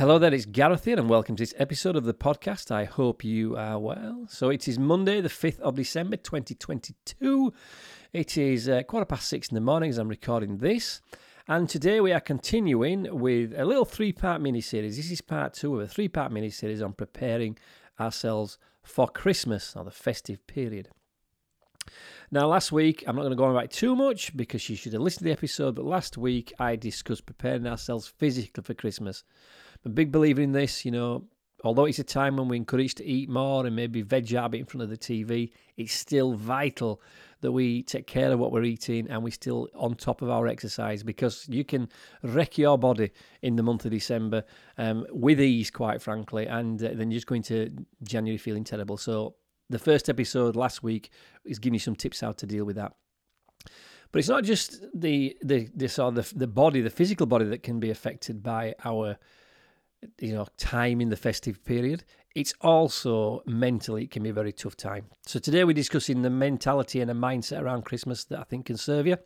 Hello there, it's Gareth here, and welcome to this episode of the podcast. I hope you are well. So it is Monday, the 5th of December 2022. It is uh, quarter past six in the morning as I'm recording this. And today we are continuing with a little three part mini series. This is part two of a three part mini series on preparing ourselves for Christmas or the festive period. Now, last week, I'm not going to go on about it too much because you should have listened to the episode, but last week I discussed preparing ourselves physically for Christmas. I'm a big believer in this, you know, although it's a time when we're encouraged to eat more and maybe veg out in front of the TV, it's still vital that we take care of what we're eating and we're still on top of our exercise because you can wreck your body in the month of December um, with ease, quite frankly, and uh, then you're just going to January feeling terrible. So the first episode last week is giving you some tips how to deal with that. But it's not just the the this or the the body, the physical body that can be affected by our you know time in the festive period. It's also mentally it can be a very tough time. So today we're discussing the mentality and a mindset around Christmas that I think can serve you.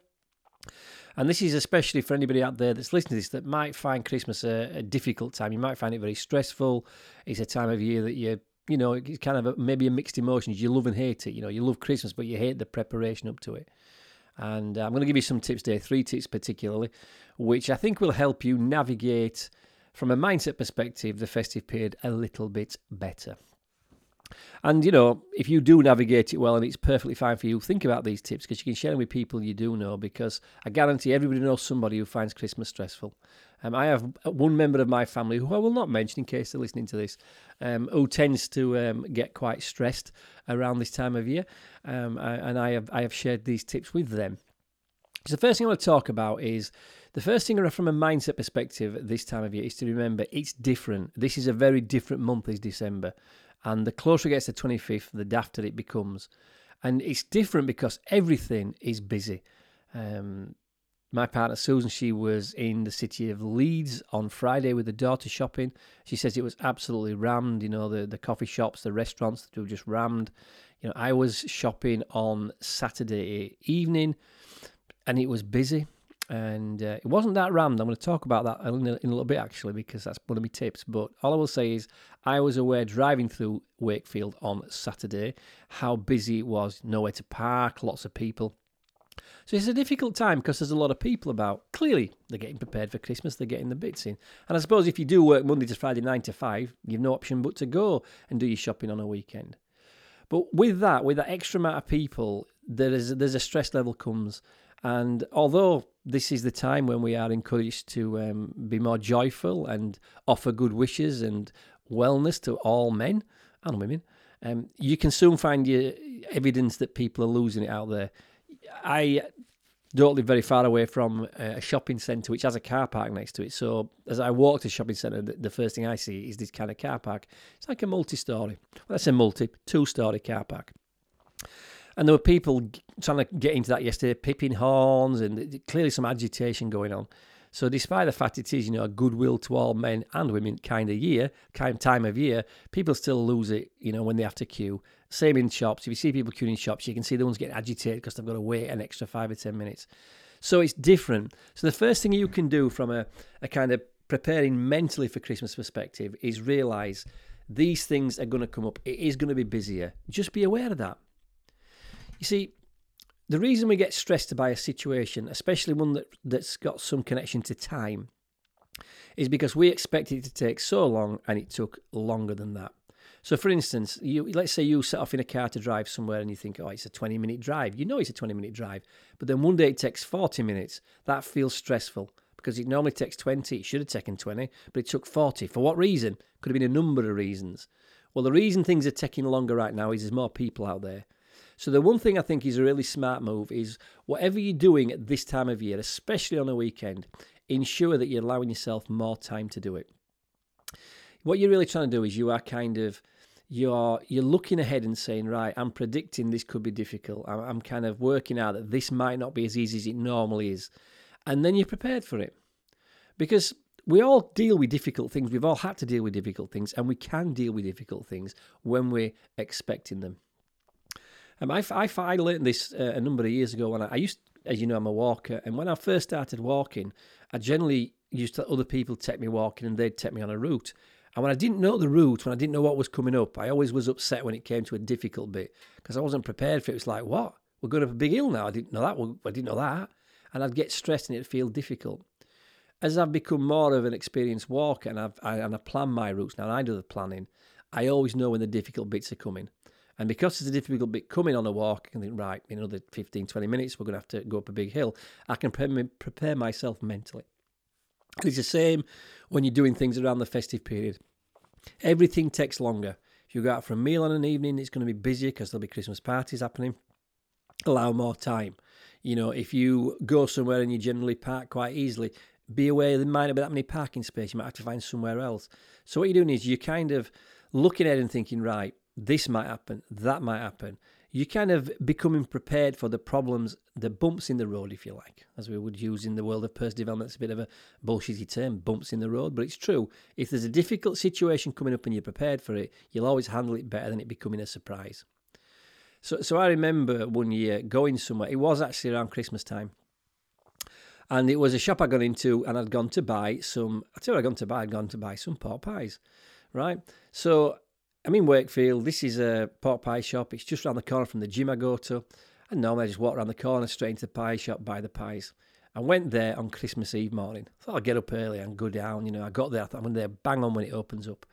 And this is especially for anybody out there that's listening to this that might find Christmas a, a difficult time. You might find it very stressful. It's a time of year that you you know, it's kind of a, maybe a mixed emotions. You love and hate it. You know, you love Christmas, but you hate the preparation up to it. And uh, I'm going to give you some tips today, three tips particularly, which I think will help you navigate from a mindset perspective the festive period a little bit better. And you know, if you do navigate it well and it's perfectly fine for you, think about these tips because you can share them with people you do know. Because I guarantee everybody knows somebody who finds Christmas stressful. Um, I have one member of my family who I will not mention in case they're listening to this, um, who tends to um, get quite stressed around this time of year, um, and I have I have shared these tips with them. So the first thing I want to talk about is the first thing from a mindset perspective this time of year is to remember it's different. This is a very different month, is December. And the closer it gets to 25th, the dafter it becomes. And it's different because everything is busy. Um, my partner Susan, she was in the city of Leeds on Friday with the daughter shopping. She says it was absolutely rammed. You know, the, the coffee shops, the restaurants, were just rammed. You know, I was shopping on Saturday evening and it was busy and uh, it wasn't that rammed. I'm going to talk about that in a, in a, little bit actually because that's one of my tips. But all I will say is I was aware driving through Wakefield on Saturday how busy it was, nowhere to park, lots of people. So it's a difficult time because there's a lot of people about. Clearly, they're getting prepared for Christmas, they're getting the bits in. And I suppose if you do work Monday to Friday, 9 to 5, you've no option but to go and do your shopping on a weekend. But with that, with that extra amount of people, there is there's a stress level comes and although this is the time when we are encouraged to um, be more joyful and offer good wishes and wellness to all men and women, um, you can soon find your evidence that people are losing it out there. I don't live very far away from a shopping centre which has a car park next to it. So as I walk to the shopping centre, the first thing I see is this kind of car park. It's like a multi-story. Well, that's a multi, two-story car park. And there were people trying to get into that yesterday, pipping horns, and clearly some agitation going on. So, despite the fact it is, you know, a goodwill to all men and women kind of year, kind time of year, people still lose it, you know, when they have to queue. Same in shops. If you see people queuing in shops, you can see the ones getting agitated because they've got to wait an extra five or ten minutes. So it's different. So the first thing you can do from a, a kind of preparing mentally for Christmas perspective is realize these things are going to come up. It is going to be busier. Just be aware of that. You see, the reason we get stressed by a situation, especially one that, that's got some connection to time, is because we expect it to take so long and it took longer than that. So, for instance, you let's say you set off in a car to drive somewhere and you think, oh, it's a 20 minute drive. You know it's a 20 minute drive, but then one day it takes 40 minutes. That feels stressful because it normally takes 20. It should have taken 20, but it took 40. For what reason? Could have been a number of reasons. Well, the reason things are taking longer right now is there's more people out there. So the one thing I think is a really smart move is whatever you're doing at this time of year, especially on a weekend, ensure that you're allowing yourself more time to do it. What you're really trying to do is you are kind of you're you're looking ahead and saying, right, I'm predicting this could be difficult. I'm, I'm kind of working out that this might not be as easy as it normally is, and then you're prepared for it, because we all deal with difficult things. We've all had to deal with difficult things, and we can deal with difficult things when we're expecting them. Um, I, I, I learned this uh, a number of years ago when I, I used, as you know, I'm a walker, and when I first started walking, I generally used to let other people take me walking and they'd take me on a route. And when I didn't know the route, when I didn't know what was coming up, I always was upset when it came to a difficult bit because I wasn't prepared for it. It was like, what? We're going up a big hill now. I didn't know that. I didn't know that. And I'd get stressed and it'd feel difficult. As I've become more of an experienced walker and I've, I, and I plan my routes now, and I do the planning, I always know when the difficult bits are coming. And because it's a difficult bit coming on a walk, I think, right, in another 15, 20 minutes, we're going to have to go up a big hill. I can pre- prepare myself mentally. It's the same when you're doing things around the festive period. Everything takes longer. If you go out for a meal on an evening, it's going to be busier because there'll be Christmas parties happening. Allow more time. You know, if you go somewhere and you generally park quite easily, be aware there might not be that many parking spaces. You might have to find somewhere else. So what you're doing is you're kind of looking at it and thinking, right, this might happen, that might happen you kind of becoming prepared for the problems, the bumps in the road, if you like, as we would use in the world of personal development. It's a bit of a bullshitty term, bumps in the road, but it's true. If there's a difficult situation coming up and you're prepared for it, you'll always handle it better than it becoming a surprise. So, so I remember one year going somewhere. It was actually around Christmas time, and it was a shop I got into, and I'd gone to buy some. I tell you, I'd gone to buy. I'd gone to buy some pork pies, right? So I'm in Wakefield. This is a pork pie shop. It's just around the corner from the gym I go to. And normally I just walk around the corner straight into the pie shop, buy the pies. I went there on Christmas Eve morning. Thought I'd get up early and go down. You know, I got there. I thought I'm there bang on when it opens up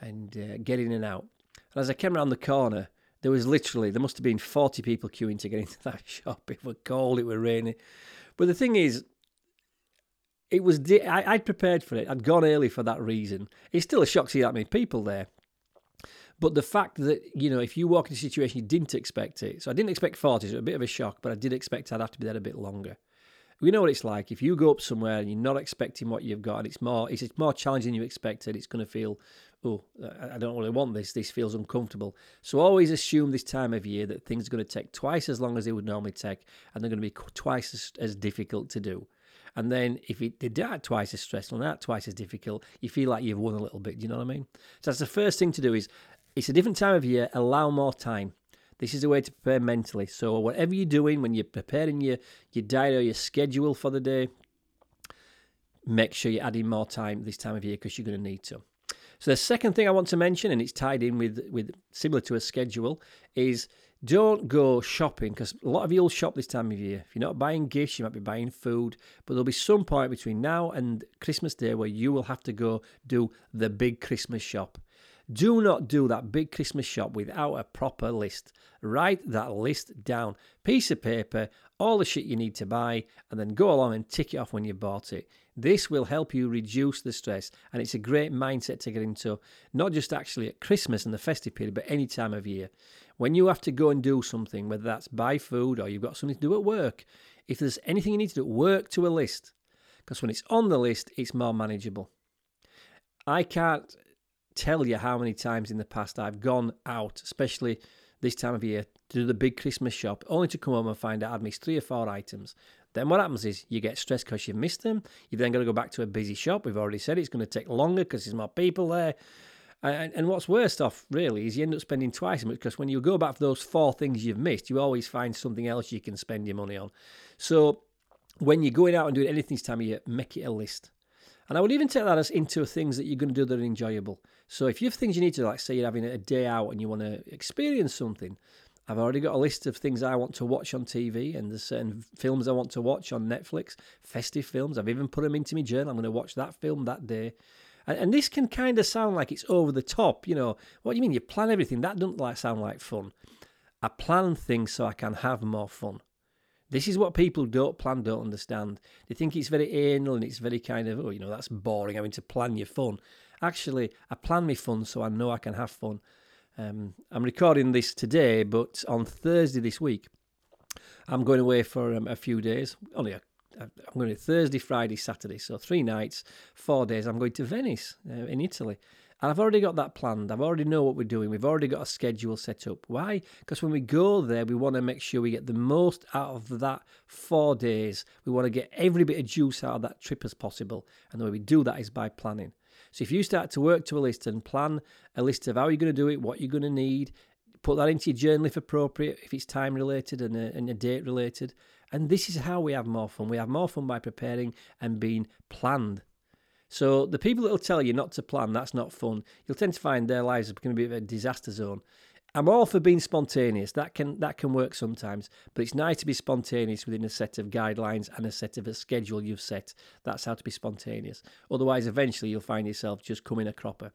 and uh, get in and out. And as I came around the corner, there was literally, there must have been 40 people queuing to get into that shop. It was cold, it was raining. But the thing is, it was, I, I'd prepared for it. I'd gone early for that reason. It's still a shock to see that many people there. But the fact that, you know, if you walk in a situation you didn't expect it. So I didn't expect 40, so a bit of a shock, but I did expect I'd have to be there a bit longer. We know what it's like. If you go up somewhere and you're not expecting what you've got, and it's more, it's, it's more challenging than you expected, it's going to feel, oh, I don't really want this. This feels uncomfortable. So always assume this time of year that things are going to take twice as long as they would normally take, and they're going to be twice as, as difficult to do. And then if it did that twice as stressful and that twice as difficult, you feel like you've won a little bit. Do you know what I mean? So that's the first thing to do is it's a different time of year. Allow more time. This is a way to prepare mentally. So whatever you're doing when you're preparing your your diet or your schedule for the day, make sure you're adding more time this time of year because you're going to need to. So the second thing I want to mention, and it's tied in with with similar to a schedule, is don't go shopping because a lot of you will shop this time of year. If you're not buying gifts, you might be buying food, but there'll be some point between now and Christmas Day where you will have to go do the big Christmas shop. Do not do that big Christmas shop without a proper list. Write that list down. Piece of paper, all the shit you need to buy, and then go along and tick it off when you bought it. This will help you reduce the stress, and it's a great mindset to get into, not just actually at Christmas and the festive period, but any time of year. When you have to go and do something, whether that's buy food or you've got something to do at work, if there's anything you need to do, work to a list. Because when it's on the list, it's more manageable. I can't tell you how many times in the past I've gone out, especially this time of year, to do the big Christmas shop, only to come home and find out I'd missed three or four items. Then what happens is you get stressed because you've missed them. You've then got to go back to a busy shop. We've already said it's going to take longer because there's more people there. And, and what's worst off, really, is you end up spending twice as much because when you go back for those four things you've missed, you always find something else you can spend your money on. So when you're going out and doing anything this time of year, make it a list. And I would even take that as into things that you're going to do that are enjoyable. So if you have things you need to, like say you're having a day out and you want to experience something, I've already got a list of things I want to watch on TV, and there's certain films I want to watch on Netflix, festive films. I've even put them into my journal. I'm going to watch that film that day. And, and this can kind of sound like it's over the top. You know, what do you mean? You plan everything. That doesn't like sound like fun. I plan things so I can have more fun. This is what people don't plan, don't understand. They think it's very anal and it's very kind of, oh, you know, that's boring having to plan your fun. Actually, I plan my fun so I know I can have fun. Um, I'm recording this today, but on Thursday this week, I'm going away for um, a few days. Only a, I'm going to Thursday, Friday, Saturday, so three nights, four days. I'm going to Venice uh, in Italy. And I've already got that planned. I've already know what we're doing. We've already got a schedule set up. Why? Because when we go there, we want to make sure we get the most out of that four days. We want to get every bit of juice out of that trip as possible. And the way we do that is by planning. So if you start to work to a list and plan a list of how you're going to do it, what you're going to need, put that into your journal if appropriate, if it's time related and a, and a date related. And this is how we have more fun. We have more fun by preparing and being planned So the people that will tell you not to plan, that's not fun. You'll tend to find their lives are going to be a disaster zone. I'm all for being spontaneous. That can that can work sometimes, but it's nice to be spontaneous within a set of guidelines and a set of a schedule you've set. That's how to be spontaneous. Otherwise, eventually you'll find yourself just coming a cropper.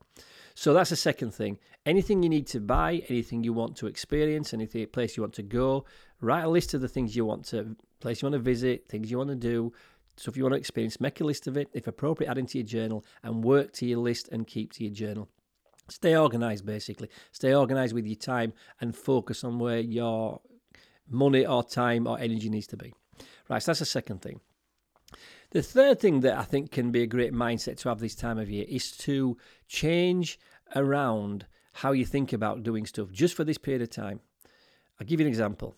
So that's the second thing. Anything you need to buy, anything you want to experience, anything place you want to go, write a list of the things you want to place you want to visit, things you want to do. So if you want to experience, make a list of it. If appropriate, add into your journal and work to your list and keep to your journal. Stay organized, basically. Stay organized with your time and focus on where your money or time or energy needs to be. Right, so that's the second thing. The third thing that I think can be a great mindset to have this time of year is to change around how you think about doing stuff just for this period of time. I'll give you an example.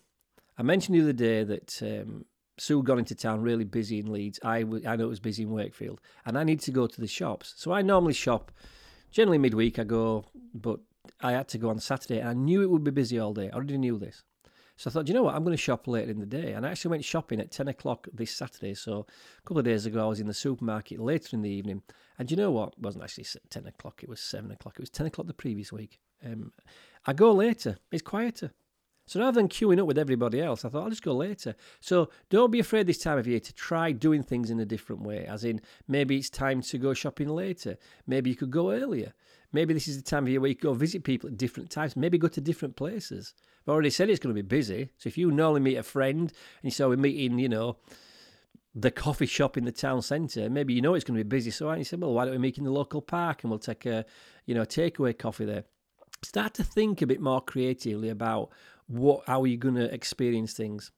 I mentioned the other day that um, Sue got into town really busy in Leeds. I, w- I know it was busy in Wakefield, and I need to go to the shops. So I normally shop Generally midweek I go, but I had to go on Saturday and I knew it would be busy all day. I already knew this. So I thought, you know what, I'm going to shop later in the day. And I actually went shopping at 10 o'clock this Saturday. So a couple of days ago, I was in the supermarket later in the evening. And you know what? It wasn't actually 10 o'clock, it was 7 o'clock. It was 10 o'clock the previous week. Um, I go later, it's quieter. So rather than queuing up with everybody else, I thought I'll just go later. So don't be afraid this time of year to try doing things in a different way. As in, maybe it's time to go shopping later. Maybe you could go earlier. Maybe this is the time of year where you go visit people at different times. Maybe go to different places. I've already said it's going to be busy. So if you normally meet a friend and you say we're meeting, you know, the coffee shop in the town centre, maybe you know it's going to be busy. So you say, well, why don't we meet in the local park and we'll take a, you know, takeaway coffee there. Start to think a bit more creatively about what how are you going to experience things.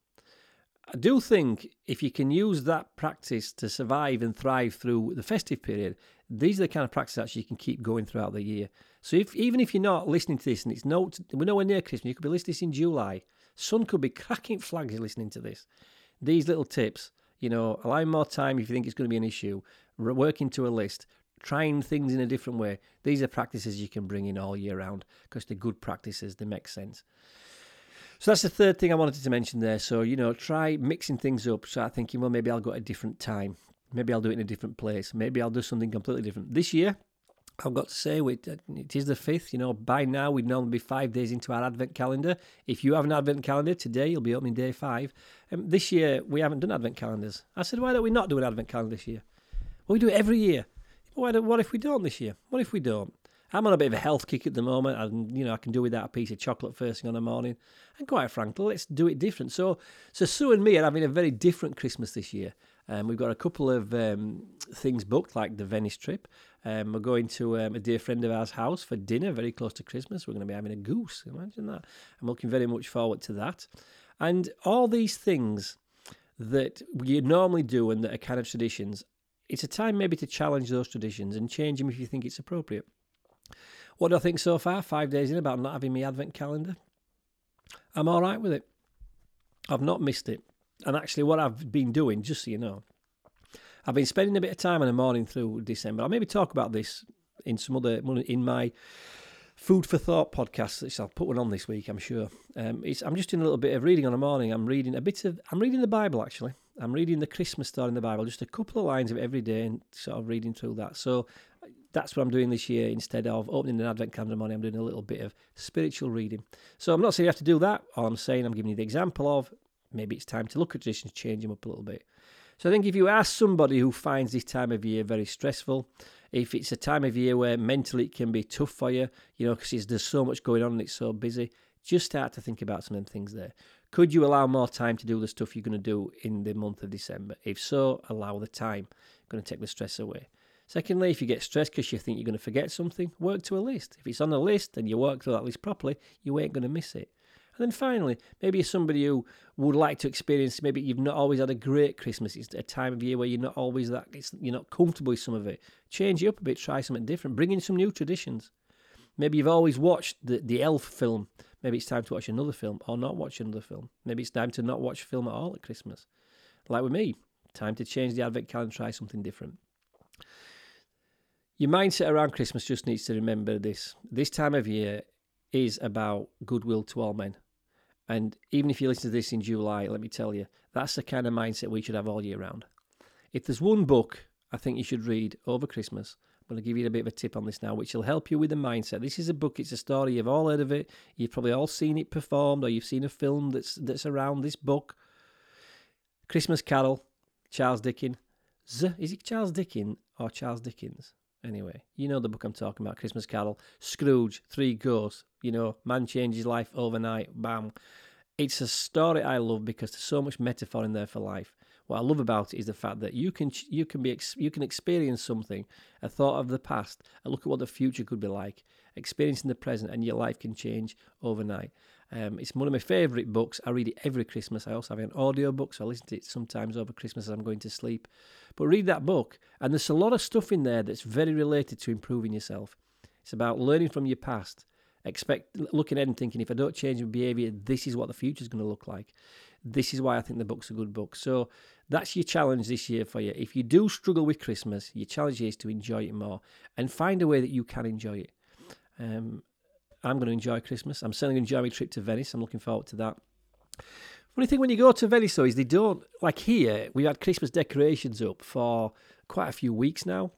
I do think if you can use that practice to survive and thrive through the festive period, these are the kind of practices you can keep going throughout the year. So if even if you're not listening to this and it's no we're nowhere near Christmas, you could be listening to this in July. Sun could be cracking flags listening to this. These little tips, you know, allowing more time if you think it's going to be an issue, working to a list, trying things in a different way. These are practices you can bring in all year round because they're good practices. They make sense. So that's the third thing I wanted to mention there. So, you know, try mixing things up. Start thinking, well, maybe I'll go at a different time. Maybe I'll do it in a different place. Maybe I'll do something completely different. This year, I've got to say, it is the fifth. You know, by now we'd normally be five days into our Advent calendar. If you have an Advent calendar today, you'll be opening day five. Um, this year we haven't done Advent calendars. I said, why don't we not do an Advent calendar this year? Well, we do it every year. Why what if we don't this year? What if we don't? I'm on a bit of a health kick at the moment, and you know I can do without a piece of chocolate first thing on the morning. And quite frankly, let's do it different. So, so Sue and me are having a very different Christmas this year. Um, we've got a couple of um, things booked, like the Venice trip. Um, we're going to um, a dear friend of ours' house for dinner, very close to Christmas. We're going to be having a goose. Imagine that. I'm looking very much forward to that. And all these things that we normally do and that are kind of traditions, it's a time maybe to challenge those traditions and change them if you think it's appropriate. What do I think so far? Five days in about not having my advent calendar. I'm all right with it. I've not missed it. And actually, what I've been doing, just so you know, I've been spending a bit of time in the morning through December. I'll maybe talk about this in some other in my food for thought podcast, which I'll put one on this week, I'm sure. Um, I'm just doing a little bit of reading on the morning. I'm reading a bit of. I'm reading the Bible actually. I'm reading the Christmas story in the Bible, just a couple of lines of every day, and sort of reading through that. So that's what I'm doing this year. Instead of opening an advent calendar morning, I'm doing a little bit of spiritual reading. So I'm not saying you have to do that. All I'm saying, I'm giving you the example of maybe it's time to look at traditions, change them up a little bit. So I think if you ask somebody who finds this time of year very stressful, if it's a time of year where mentally it can be tough for you, you know, because there's so much going on and it's so busy, just start to think about some of them things there. Could you allow more time to do the stuff you're going to do in the month of December? If so, allow the time. going to take the stress away. Secondly, if you get stressed because you think you're going to forget something, work to a list. If it's on a list and you work through that list properly, you ain't going to miss it. And then finally, maybe you're somebody who would like to experience, maybe you've not always had a great Christmas. It's a time of year where you're not always that, you're not comfortable with some of it. Change it up a bit, try something different, bring in some new traditions. Maybe you've always watched the, the Elf film. Maybe it's time to watch another film or not watch another film. Maybe it's time to not watch film at all at Christmas. Like with me, time to change the Advent calendar, try something different. Your mindset around Christmas just needs to remember this. This time of year is about goodwill to all men. And even if you listen to this in July, let me tell you, that's the kind of mindset we should have all year round. If there's one book I think you should read over Christmas. I'm going to give you a bit of a tip on this now, which will help you with the mindset. This is a book, it's a story, you've all heard of it, you've probably all seen it performed, or you've seen a film that's that's around this book. Christmas Carol, Charles Dickens. Is it Charles Dickens or Charles Dickens? Anyway, you know the book I'm talking about, Christmas Carol. Scrooge, Three Ghosts, you know, man changes life overnight, bam. It's a story I love because there's so much metaphor in there for life. What I love about it is the fact that you can you can be you can experience something, a thought of the past, a look at what the future could be like, experiencing the present, and your life can change overnight. Um, it's one of my favourite books. I read it every Christmas. I also have an audio book, so I listen to it sometimes over Christmas as I'm going to sleep. But read that book, and there's a lot of stuff in there that's very related to improving yourself. It's about learning from your past, expect looking ahead and thinking if I don't change my behaviour, this is what the future is going to look like. This is why I think the book's a good book. So that's your challenge this year for you. If you do struggle with Christmas, your challenge is to enjoy it more and find a way that you can enjoy it. Um, I'm going to enjoy Christmas. I'm certainly going to enjoy my trip to Venice. I'm looking forward to that. Funny thing when you go to Venice though is they don't like here. We've had Christmas decorations up for quite a few weeks now.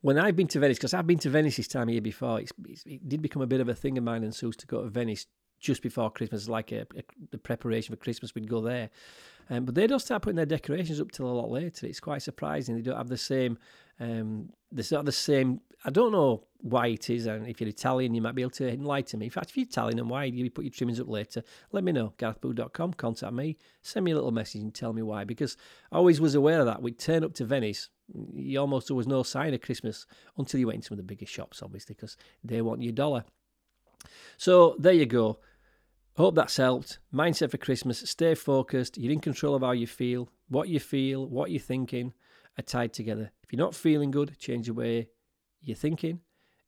When I've been to Venice, because I've been to Venice this time of year before, it's, it's, it did become a bit of a thing of mine and Sue's to go to Venice just before Christmas, like a, a, the preparation for Christmas. We'd go there, um, but they don't start putting their decorations up till a lot later. It's quite surprising. They don't have the same. Um, not the same. I don't know why it is, and if you're Italian, you might be able to enlighten me. In fact, if you're Italian and why you put your trimmings up later, let me know. GarethBoo.com, contact me, send me a little message and tell me why. Because I always was aware of that. We'd turn up to Venice, you almost there was no sign of Christmas until you went into some of the biggest shops, obviously, because they want your dollar. So there you go. Hope that's helped. Mindset for Christmas. Stay focused. You're in control of how you feel. What you feel, what you're thinking are tied together. If you're not feeling good, change the way you're thinking.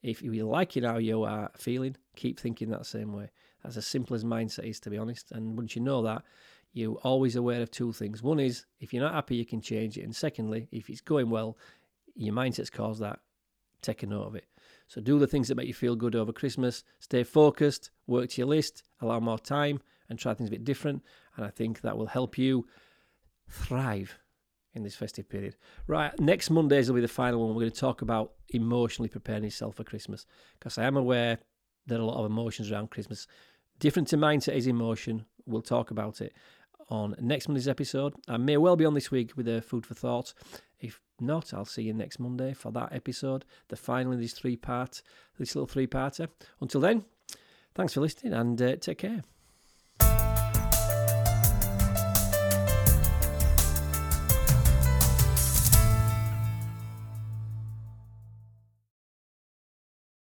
If you're liking how you are feeling, keep thinking that same way. That's as simple as mindset is, to be honest. And once you know that, you're always aware of two things. One is if you're not happy, you can change it. And secondly, if it's going well, your mindset's caused that. Take a note of it. So do the things that make you feel good over Christmas. Stay focused, work to your list, allow more time, and try things a bit different. And I think that will help you thrive in this festive period. Right, next Mondays will be the final one. We're going to talk about emotionally preparing yourself for Christmas because I am aware there are a lot of emotions around Christmas. Different to mindset is emotion. We'll talk about it on next Monday's episode. I may well be on this week with a food for thought. If not, I'll see you next Monday for that episode, the final in this three part, this little three parter. Until then, thanks for listening and uh, take care.